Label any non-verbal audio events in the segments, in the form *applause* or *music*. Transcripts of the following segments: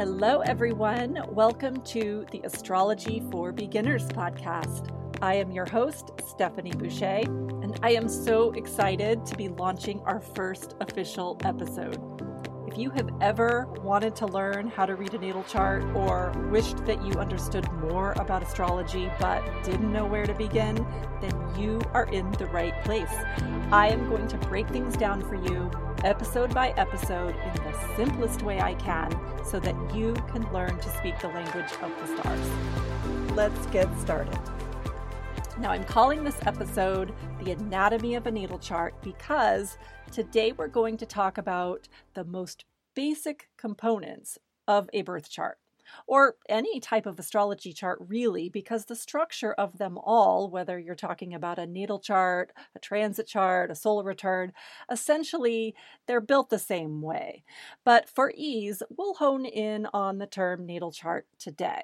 Hello, everyone. Welcome to the Astrology for Beginners podcast. I am your host, Stefanie Boucher, and I am so excited to be launching our first official episode. If you have ever wanted to learn how to read a natal chart or wished that you understood more about astrology but didn't know where to begin, then you are in the right place. I am going to break things down for you episode by episode in the simplest way I can so that you can learn to speak the language of the stars. Let's get started. Now, I'm calling this episode The Anatomy of a Natal Chart because today we're going to talk about the most basic components of a birth chart or any type of astrology chart, really, because the structure of them all, whether you're talking about a natal chart, a transit chart, a solar return, essentially they're built the same way. But for ease, we'll hone in on the term natal chart today.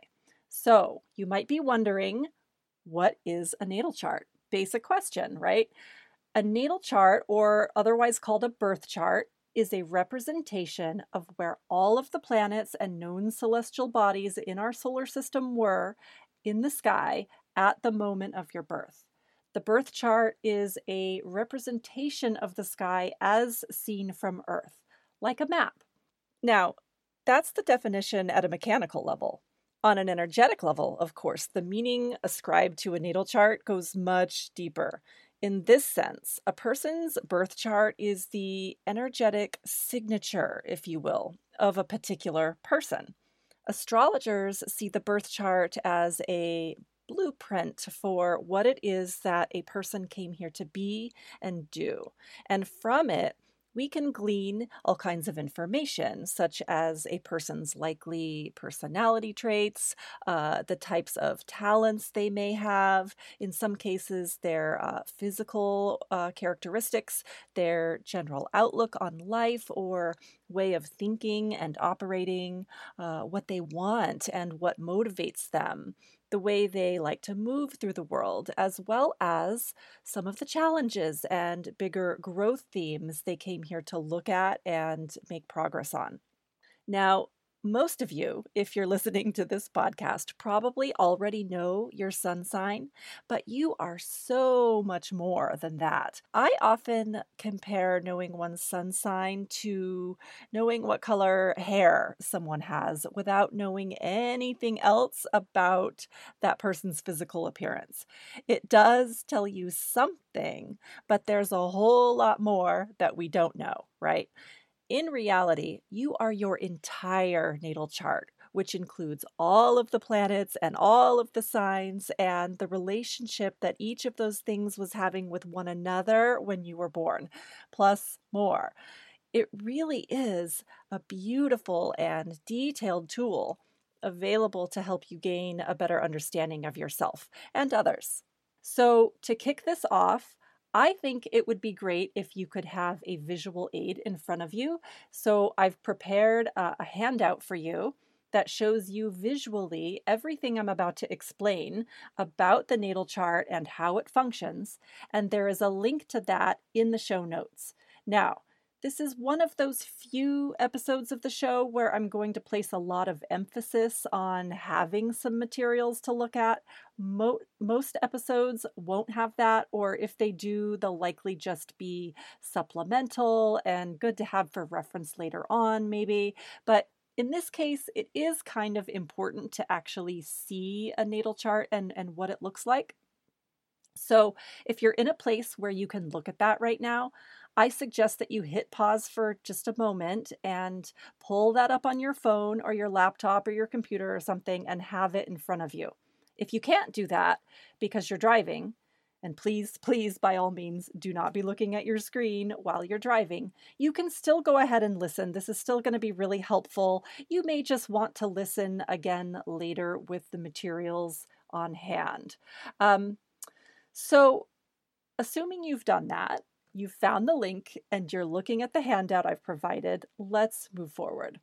So you might be wondering what is a natal chart? Basic question, right? A natal chart, or otherwise called a birth chart, is a representation of where all of the planets and known celestial bodies in our solar system were in the sky at the moment of your birth. The birth chart is a representation of the sky as seen from Earth, like a map. Now, that's the definition at a mechanical level. On an energetic level, of course, the meaning ascribed to a natal chart goes much deeper. In this sense, a person's birth chart is the energetic signature, if you will, of a particular person. Astrologers see the birth chart as a blueprint for what it is that a person came here to be and do. And from it, we can glean all kinds of information, such as a person's likely personality traits, uh, the types of talents they may have, in some cases, their uh, physical uh, characteristics, their general outlook on life or way of thinking and operating, uh, what they want and what motivates them the way they like to move through the world, as well as some of the challenges and bigger growth themes they came here to look at and make progress on. Now, most of you, if you're listening to this podcast, probably already know your sun sign, but you are so much more than that. I often compare knowing one's sun sign to knowing what color hair someone has without knowing anything else about that person's physical appearance. It does tell you something, but there's a whole lot more that we don't know, right? In reality, you are your entire natal chart, which includes all of the planets and all of the signs and the relationship that each of those things was having with one another when you were born, plus more. It really is a beautiful and detailed tool available to help you gain a better understanding of yourself and others. So, to kick this off, I think it would be great if you could have a visual aid in front of you. So I've prepared a, a handout for you that shows you visually everything I'm about to explain about the natal chart and how it functions. And there is a link to that in the show notes. Now, this is one of those few episodes of the show where I'm going to place a lot of emphasis on having some materials to look at. Mo- most episodes won't have that, or if they do, they'll likely just be supplemental and good to have for reference later on, maybe. But in this case, it is kind of important to actually see a natal chart and, and what it looks like. So, if you're in a place where you can look at that right now, I suggest that you hit pause for just a moment and pull that up on your phone or your laptop or your computer or something and have it in front of you. If you can't do that because you're driving, and please, please, by all means, do not be looking at your screen while you're driving. You can still go ahead and listen. This is still going to be really helpful. You may just want to listen again later with the materials on hand. Um, so, assuming you've done that, You've found the link and you're looking at the handout I've provided. Let's move forward.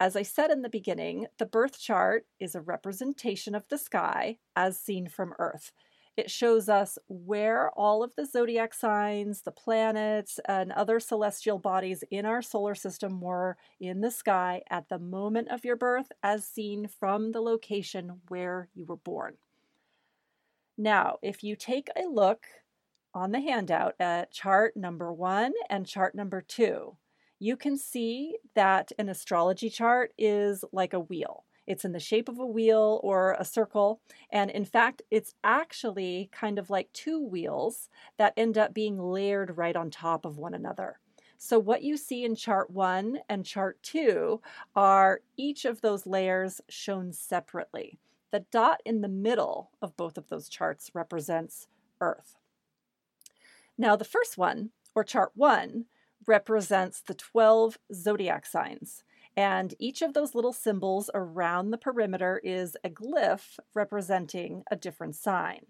As I said in the beginning, the birth chart is a representation of the sky as seen from Earth. It shows us where all of the zodiac signs, the planets, and other celestial bodies in our solar system were in the sky at the moment of your birth, as seen from the location where you were born. Now, if you take a look on the handout at chart number one and chart number two, you can see that an astrology chart is like a wheel. It's in the shape of a wheel or a circle. And in fact, it's actually kind of like two wheels that end up being layered right on top of one another. So, what you see in chart one and chart two are each of those layers shown separately. The dot in the middle of both of those charts represents Earth. Now, the first one, or chart one, represents the 12 zodiac signs. And each of those little symbols around the perimeter is a glyph representing a different sign.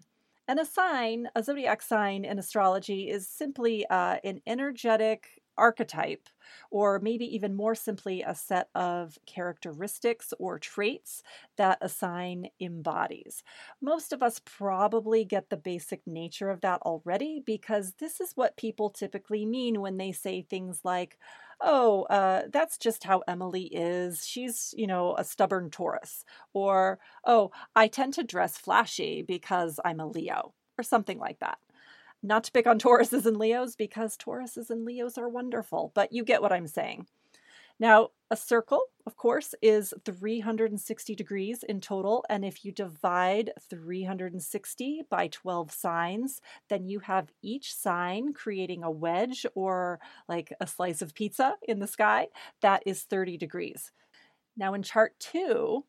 And a sign, a zodiac sign in astrology, is simply uh, an energetic archetype, or maybe even more simply, a set of characteristics or traits that a sign embodies. Most of us probably get the basic nature of that already because this is what people typically mean when they say things like, oh, uh, that's just how Emily is. She's, you know, a stubborn Taurus. Or, oh, I tend to dress flashy because I'm a Leo, or something like that. Not to pick on *laughs* Tauruses and Leos because Tauruses and Leos are wonderful, but you get what I'm saying. Now, a circle, of course, is 360 degrees in total. And if you divide 360 by 12 signs, then you have each sign creating a wedge or like a slice of pizza in the sky that is 30 degrees. Now, in chart two,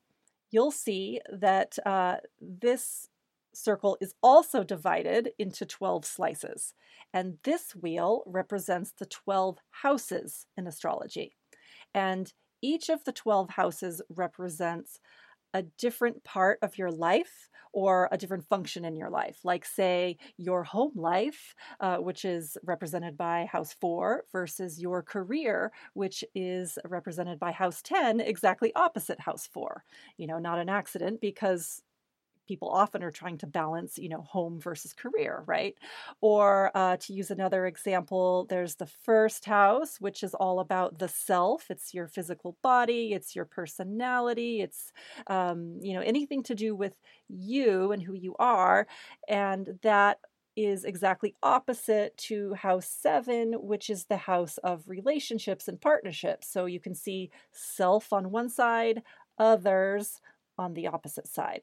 you'll see that uh, this circle is also divided into 12 slices. And this wheel represents the 12 houses in astrology. And each of the 12 houses represents a different part of your life or a different function in your life. Like, say, your home life, uh, which is represented by house four, versus your career, which is represented by house 10, exactly opposite house four. You know, not an accident because people often are trying to balance, you know, home versus career, right? Or uh, to use another example, there's the first house, which is all about the self. It's your physical body, it's your personality, it's, um, you know, anything to do with you and who you are. And that is exactly opposite to house seven, which is the house of relationships and partnerships. So you can see self on one side, others on the opposite side.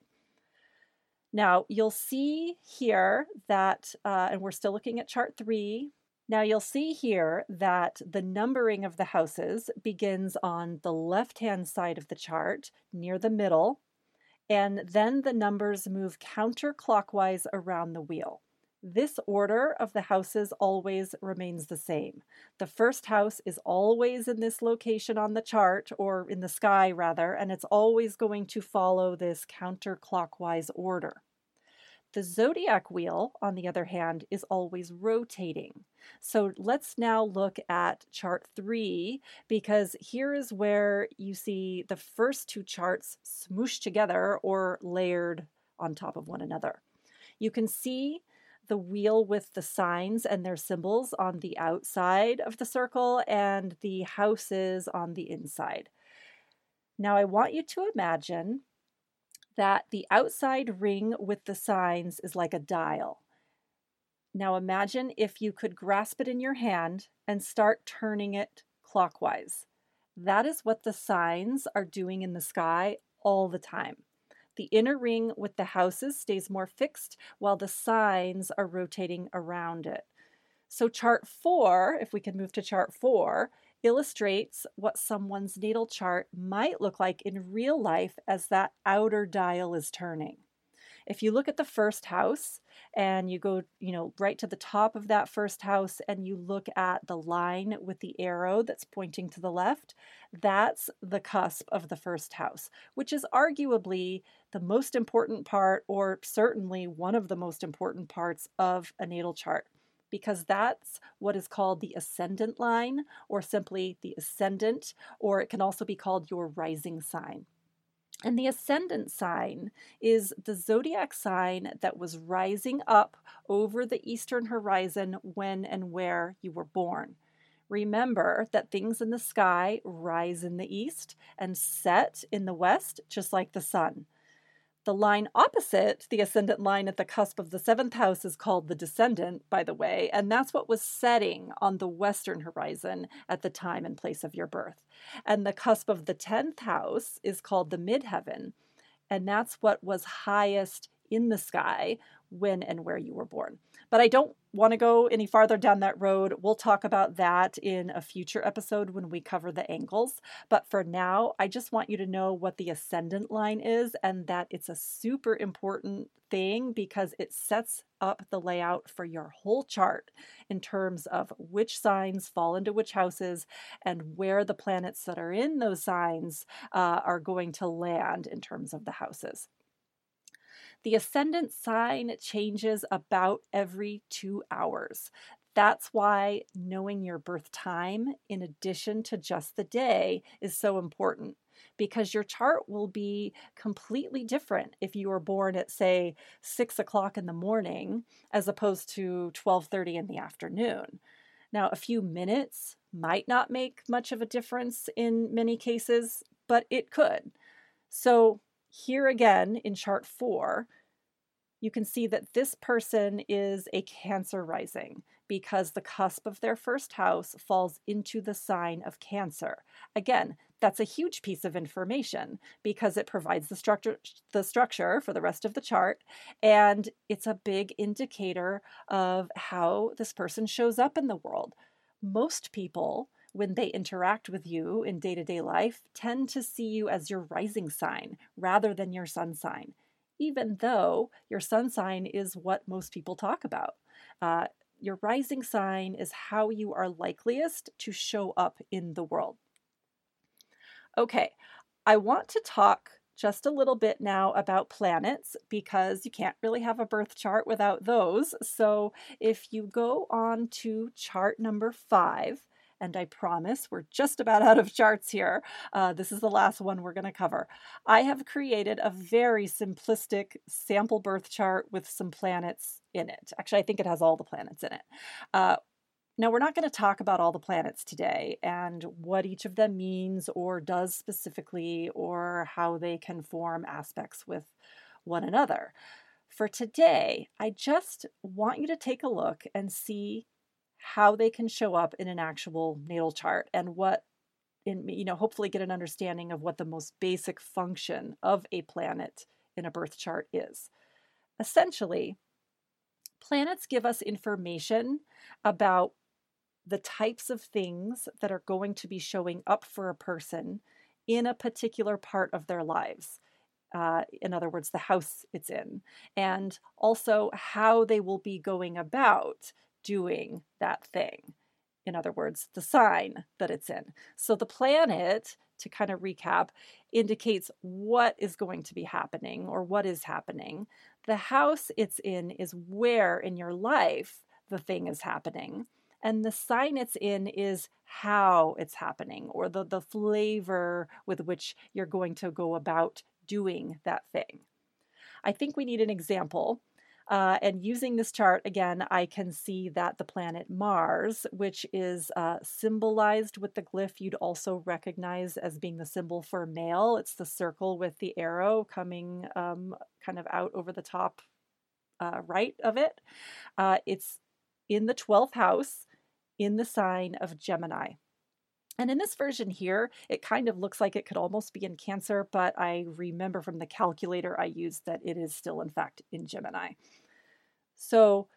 Now you'll see here that, uh, and we're still looking at chart three. Now you'll see here that the numbering of the houses begins on the left-hand side of the chart near the middle, and then the numbers move counterclockwise around the wheel. This order of the houses always remains the same. The first house is always in this location on the chart, or in the sky rather, and it's always going to follow this counterclockwise order. The zodiac wheel, on the other hand, is always rotating. So let's now look at chart three, because here is where you see the first two charts smooshed together or layered on top of one another. You can see the wheel with the signs and their symbols on the outside of the circle and the houses on the inside. Now, I want you to imagine that the outside ring with the signs is like a dial. Now imagine if you could grasp it in your hand and start turning it clockwise. That is what the signs are doing in the sky all the time. The inner ring with the houses stays more fixed while the signs are rotating around it. So, chart four, if we can move to chart four, illustrates what someone's natal chart might look like in real life as that outer dial is turning. If you look at the first house and you go, you know, right to the top of that first house and you look at the line with the arrow that's pointing to the left, that's the cusp of the first house, which is arguably the most important part, or certainly one of the most important parts of a natal chart because that's what is called the ascendant line, or simply the ascendant, or it can also be called your rising sign. And the ascendant sign is the zodiac sign that was rising up over the eastern horizon when and where you were born. Remember that things in the sky rise in the east and set in the west, just like the sun. The line opposite the ascendant line at the cusp of the seventh house is called the descendant, by the way, and that's what was setting on the western horizon at the time and place of your birth. And the cusp of the tenth house is called the midheaven, and that's what was highest in the sky when and where you were born. But I don't want to go any farther down that road. We'll talk about that in a future episode when we cover the angles. But for now, I just want you to know what the ascendant line is and that it's a super important thing because it sets up the layout for your whole chart in terms of which signs fall into which houses and where the planets that are in those signs uh, are going to land in terms of the houses. The ascendant sign changes about every two hours. That's why knowing your birth time, in addition to just the day, is so important because your chart will be completely different if you were born at say six o'clock in the morning as opposed to 12:30 in the afternoon. Now, a few minutes might not make much of a difference in many cases, but it could. So here again in chart four, you can see that this person is a Cancer rising because the cusp of their first house falls into the sign of Cancer. Again, that's a huge piece of information because it provides the structure the structure for the rest of the chart and it's a big indicator of how this person shows up in the world. Most people when they interact with you in day to day life, tend to see you as your rising sign rather than your sun sign, even though your sun sign is what most people talk about. Uh, your rising sign is how you are likeliest to show up in the world. Okay, I want to talk just a little bit now about planets because you can't really have a birth chart without those. So if you go on to chart number five, and I promise we're just about out of charts here. Uh, this is the last one we're going to cover. I have created a very simplistic sample birth chart with some planets in it. Actually, I think it has all the planets in it. Uh, now, we're not going to talk about all the planets today and what each of them means or does specifically or how they can form aspects with one another. For today, I just want you to take a look and see how they can show up in an actual natal chart and what in you know hopefully get an understanding of what the most basic function of a planet in a birth chart is. Essentially planets give us information about the types of things that are going to be showing up for a person in a particular part of their lives uh, in other words, the house it's in, and also how they will be going about doing that thing. In other words, the sign that it's in. So the planet, to kind of recap, indicates what is going to be happening or what is happening. The house it's in is where in your life the thing is happening. And the sign it's in is how it's happening or the, the flavor with which you're going to go about doing that thing. I think we need an example uh, and using this chart again, I can see that the planet Mars, which is uh, symbolized with the glyph you'd also recognize as being the symbol for male. It's the circle with the arrow coming um, kind of out over the top uh, right of it. Uh, it's in the 12th house in the sign of Gemini. And in this version here, it kind of looks like it could almost be in Cancer, but I remember from the calculator I used that it is still, in fact, in Gemini. So,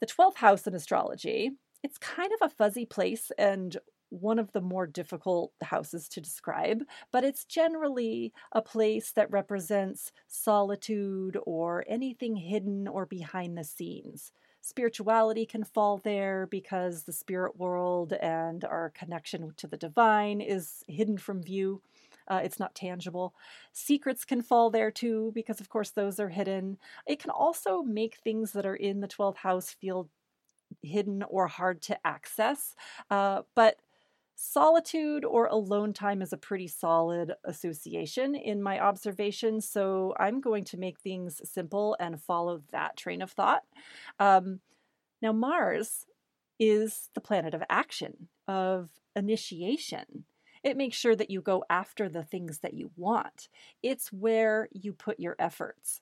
the 12th house in astrology, it's kind of a fuzzy place and one of the more difficult houses to describe, but it's generally a place that represents solitude or anything hidden or behind the scenes. Spirituality can fall there because the spirit world and our connection to the divine is hidden from view. Uh, it's not tangible. Secrets can fall there too, because of course those are hidden. It can also make things that are in the 12th house feel hidden or hard to access. Uh, but Solitude or alone time is a pretty solid association in my observations, so I'm going to make things simple and follow that train of thought. Um, now, Mars is the planet of action, of initiation. It makes sure that you go after the things that you want. It's where you put your efforts.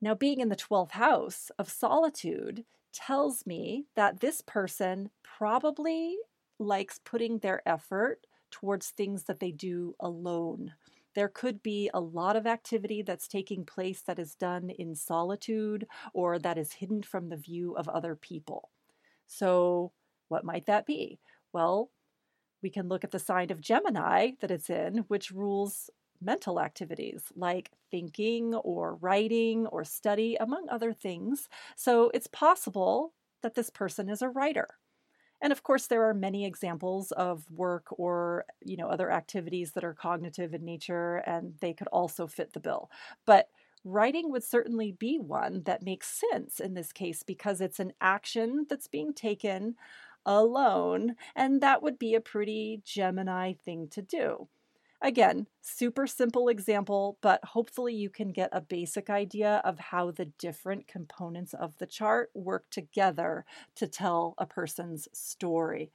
Now, being in the 12th house of solitude tells me that this person probably likes putting their effort towards things that they do alone. There could be a lot of activity that's taking place that is done in solitude or that is hidden from the view of other people. So, what might that be? Well, we can look at the sign of Gemini that it's in, which rules mental activities like thinking or writing or study, among other things. So, it's possible that this person is a writer. And of course, there are many examples of work or you know other activities that are cognitive in nature, and they could also fit the bill. But writing would certainly be one that makes sense in this case because it's an action that's being taken alone, and that would be a pretty Gemini thing to do. Again, super simple example, but hopefully you can get a basic idea of how the different components of the chart work together to tell a person's story.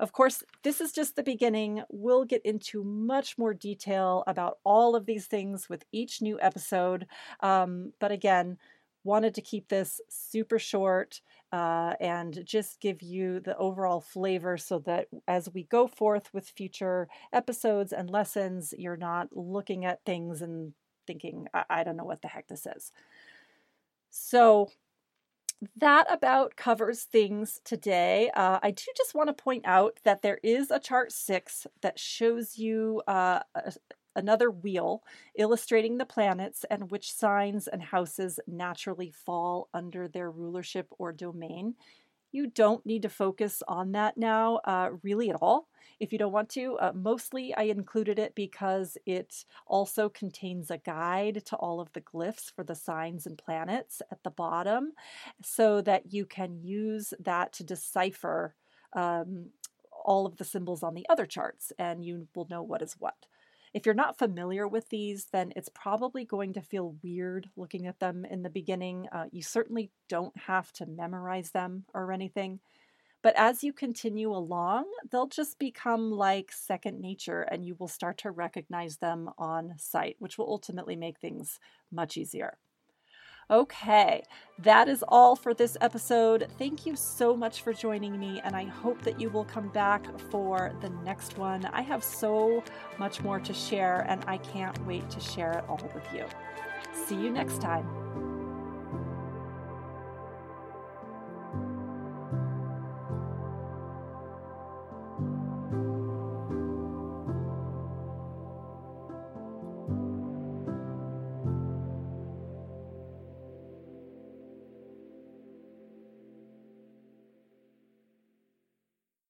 Of course, this is just the beginning. We'll get into much more detail about all of these things with each new episode. Um, but again, wanted to keep this super short uh, and just give you the overall flavor so that as we go forth with future episodes and lessons, you're not looking at things and thinking, I, I don't know what the heck this is. So, that about covers things today. Uh, I do just want to point out that there is a chart six that shows you uh, another wheel illustrating the planets and which signs and houses naturally fall under their rulership or domain. You don't need to focus on that now, uh, really at all, if you don't want to. Uh, mostly, I included it because it also contains a guide to all of the glyphs for the signs and planets at the bottom so that you can use that to decipher um, all of the symbols on the other charts and you will know what is what. If you're not familiar with these, then it's probably going to feel weird looking at them in the beginning. Uh, you certainly don't have to memorize them or anything. But as you continue along, they'll just become like second nature and you will start to recognize them on sight, which will ultimately make things much easier. Okay, that is all for this episode. Thank you so much for joining me, and I hope that you will come back for the next one. I have so much more to share, and I can't wait to share it all with you. See you next time.